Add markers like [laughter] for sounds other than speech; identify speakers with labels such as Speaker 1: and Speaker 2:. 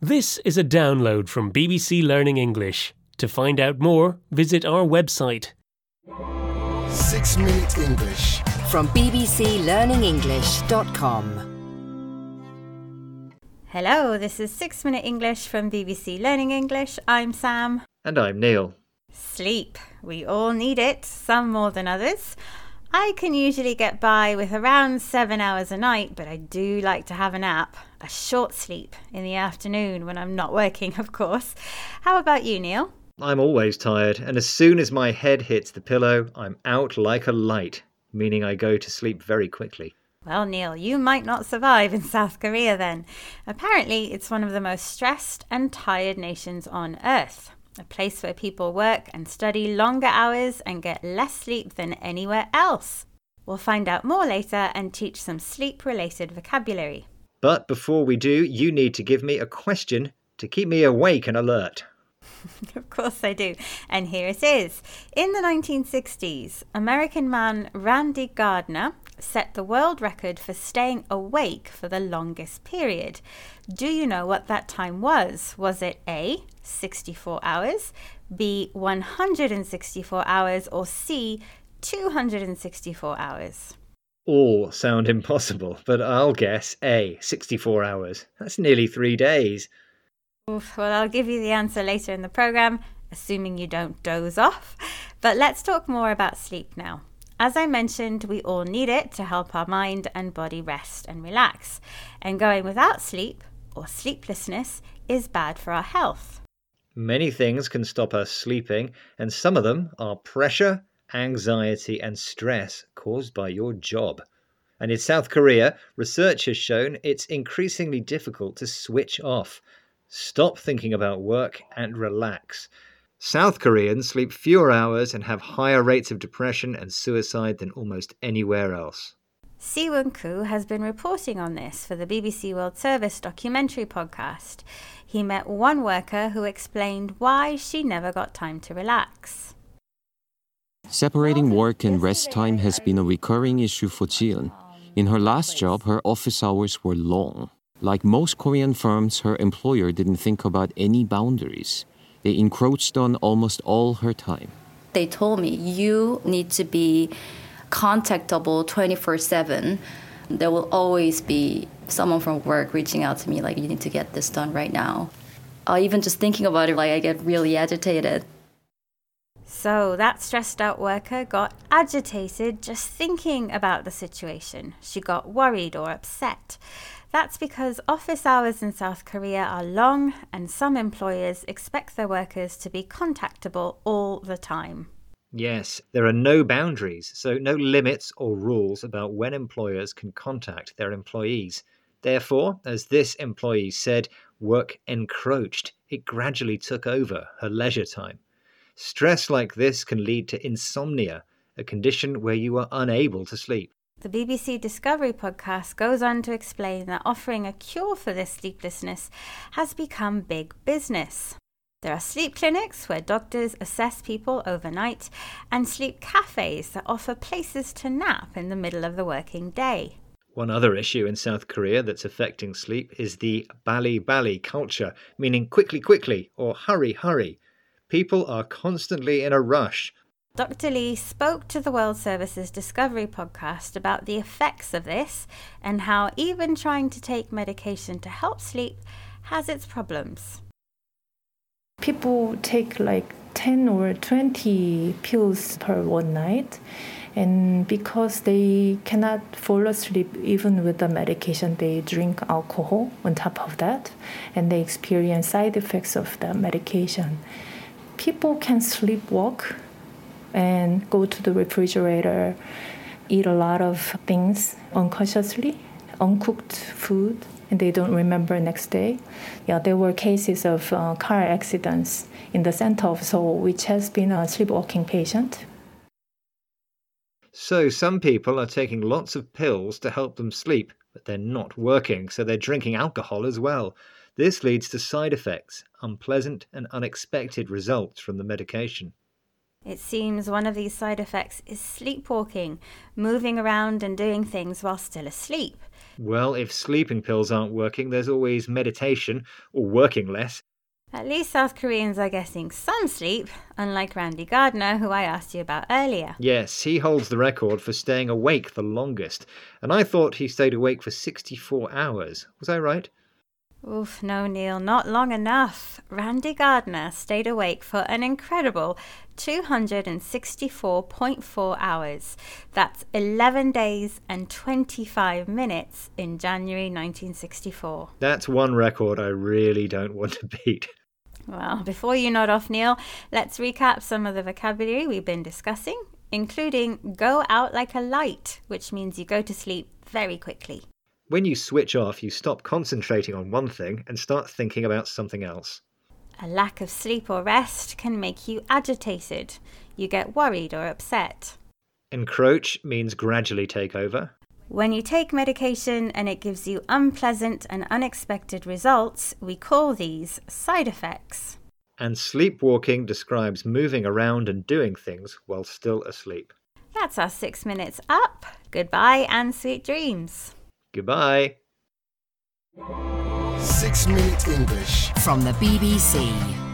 Speaker 1: This is a download from BBC Learning English. To find out more, visit our website.
Speaker 2: Six Minute English.
Speaker 3: from bbclearningenglish.com.
Speaker 4: Hello, this is 6 Minute English from BBC Learning English. I'm Sam.
Speaker 5: And I'm Neil.
Speaker 4: Sleep. We all need it, some more than others. I can usually get by with around seven hours a night, but I do like to have a nap, a short sleep in the afternoon when I'm not working, [laughs] of course. How about you, Neil?
Speaker 5: I'm always tired, and as soon as my head hits the pillow, I'm out like a light, meaning I go to sleep very quickly.
Speaker 4: Well, Neil, you might not survive in [laughs] South Korea then. Apparently, it's one of the most stressed and tired nations on earth. A place where people work and study longer hours and get less sleep than anywhere else. We'll find out more later and teach some sleep related vocabulary.
Speaker 5: But before we do, you need to give me a question to keep me awake and alert. [laughs]
Speaker 4: Of course I do. And here it is. In the 1960s, American man Randy Gardner set the world record for staying awake for the longest period. Do you know what that time was? Was it A, 64 hours, B, 164 hours, or C, 264 hours?
Speaker 5: All sound impossible, but I'll guess A, 64 hours. That's nearly three days.
Speaker 4: Oof, well, I'll give you the answer later in the programme, assuming you don't doze off. But let's talk more about sleep now. As I mentioned, we all need it to help our mind and body rest and relax. And going without sleep, or sleeplessness, is bad for our health.
Speaker 5: Many things can stop us sleeping, and some of them are pressure, anxiety, and stress caused by your job. And in South Korea, research has shown it's increasingly difficult to switch off. Stop thinking about work and relax. South Koreans sleep fewer hours and have higher rates of depression and suicide than almost anywhere else.
Speaker 4: Siwon Koo has been reporting on this for the BBC World Service documentary podcast. He met one worker who explained why she never got time to relax.
Speaker 6: Separating work and rest time has been a recurring issue for Jian. In her last job, her office hours were long. Like most Korean firms, her employer didn't think about any boundaries. They encroached on almost all her time.
Speaker 7: they told me you need to be contactable 24 7 there will always be someone from work reaching out to me like you need to get this done right now uh, even just thinking about it like i get really agitated
Speaker 4: So that stressed out worker got agitated just thinking about the situation. She got worried or upset. That's because office hours in South Korea are long and some employers expect their workers to be contactable all the time.
Speaker 5: Yes, there are no boundaries, so no limits or rules about when employers can contact their employees. Therefore, as this employee said, work encroached. It gradually took over her leisure time. Stress like this can lead to insomnia, a condition where you are unable to sleep.
Speaker 4: The BBC Discovery podcast goes on to explain that offering a cure for this sleeplessness has become big business. There are sleep clinics where doctors assess people overnight and sleep cafes that offer places to nap in the middle of the working day.
Speaker 5: One other issue in South Korea that's affecting sleep is the bali bali culture, meaning quickly, quickly, or hurry, hurry. People are constantly in a rush.
Speaker 4: Dr. Lee spoke to the World Service's Discovery podcast about the effects of this and how even trying to take medication to help sleep has its problems.
Speaker 8: People take like 10 or 20 pills per one night. And because they cannot fall asleep even with the medication, they drink alcohol on top of that. And they experience side effects of the medication. People can sleepwalk and go to the refrigerator, eat a lot of things unconsciously, uncooked food, and they don't remember next day. Yeah, there were cases of uh, car accidents in the center of Seoul, which has been a sleepwalking patient.
Speaker 5: So, some people are taking lots of pills to help them sleep, but they're not working, so they're drinking alcohol as well. This leads to side effects, unpleasant and unexpected results from the medication.
Speaker 4: It seems one of these side effects is sleepwalking, moving around and doing things while still asleep.
Speaker 5: Well, if sleeping pills aren't working, there's always meditation or working less.
Speaker 4: At least South Koreans are getting some sleep, unlike Randy Gardner, who I asked you about earlier.
Speaker 5: Yes, he holds the record for staying awake the longest, and I thought he stayed awake for 64 hours. Was I right?
Speaker 4: Oof, no, Neil, not long enough. Randy Gardner stayed awake for an incredible 264.4 hours. That's 11 days and 25 minutes in January 1964.
Speaker 5: That's one record I really don't want to beat.
Speaker 4: Well, before you nod off, Neil, let's recap some of the vocabulary we've been discussing, including go out like a light, which means you go to sleep very quickly.
Speaker 5: When you switch off, you stop concentrating on one thing and start thinking about something else.
Speaker 4: A lack of sleep or rest can make you agitated. You get worried or upset.
Speaker 5: Encroach means gradually take over.
Speaker 4: When you take medication and it gives you unpleasant and unexpected results, we call these side effects.
Speaker 5: And sleepwalking describes moving around and doing things while still asleep.
Speaker 4: That's our six minutes up. Goodbye and sweet dreams.
Speaker 5: Goodbye.
Speaker 2: Six Minute English.
Speaker 3: from the BBC.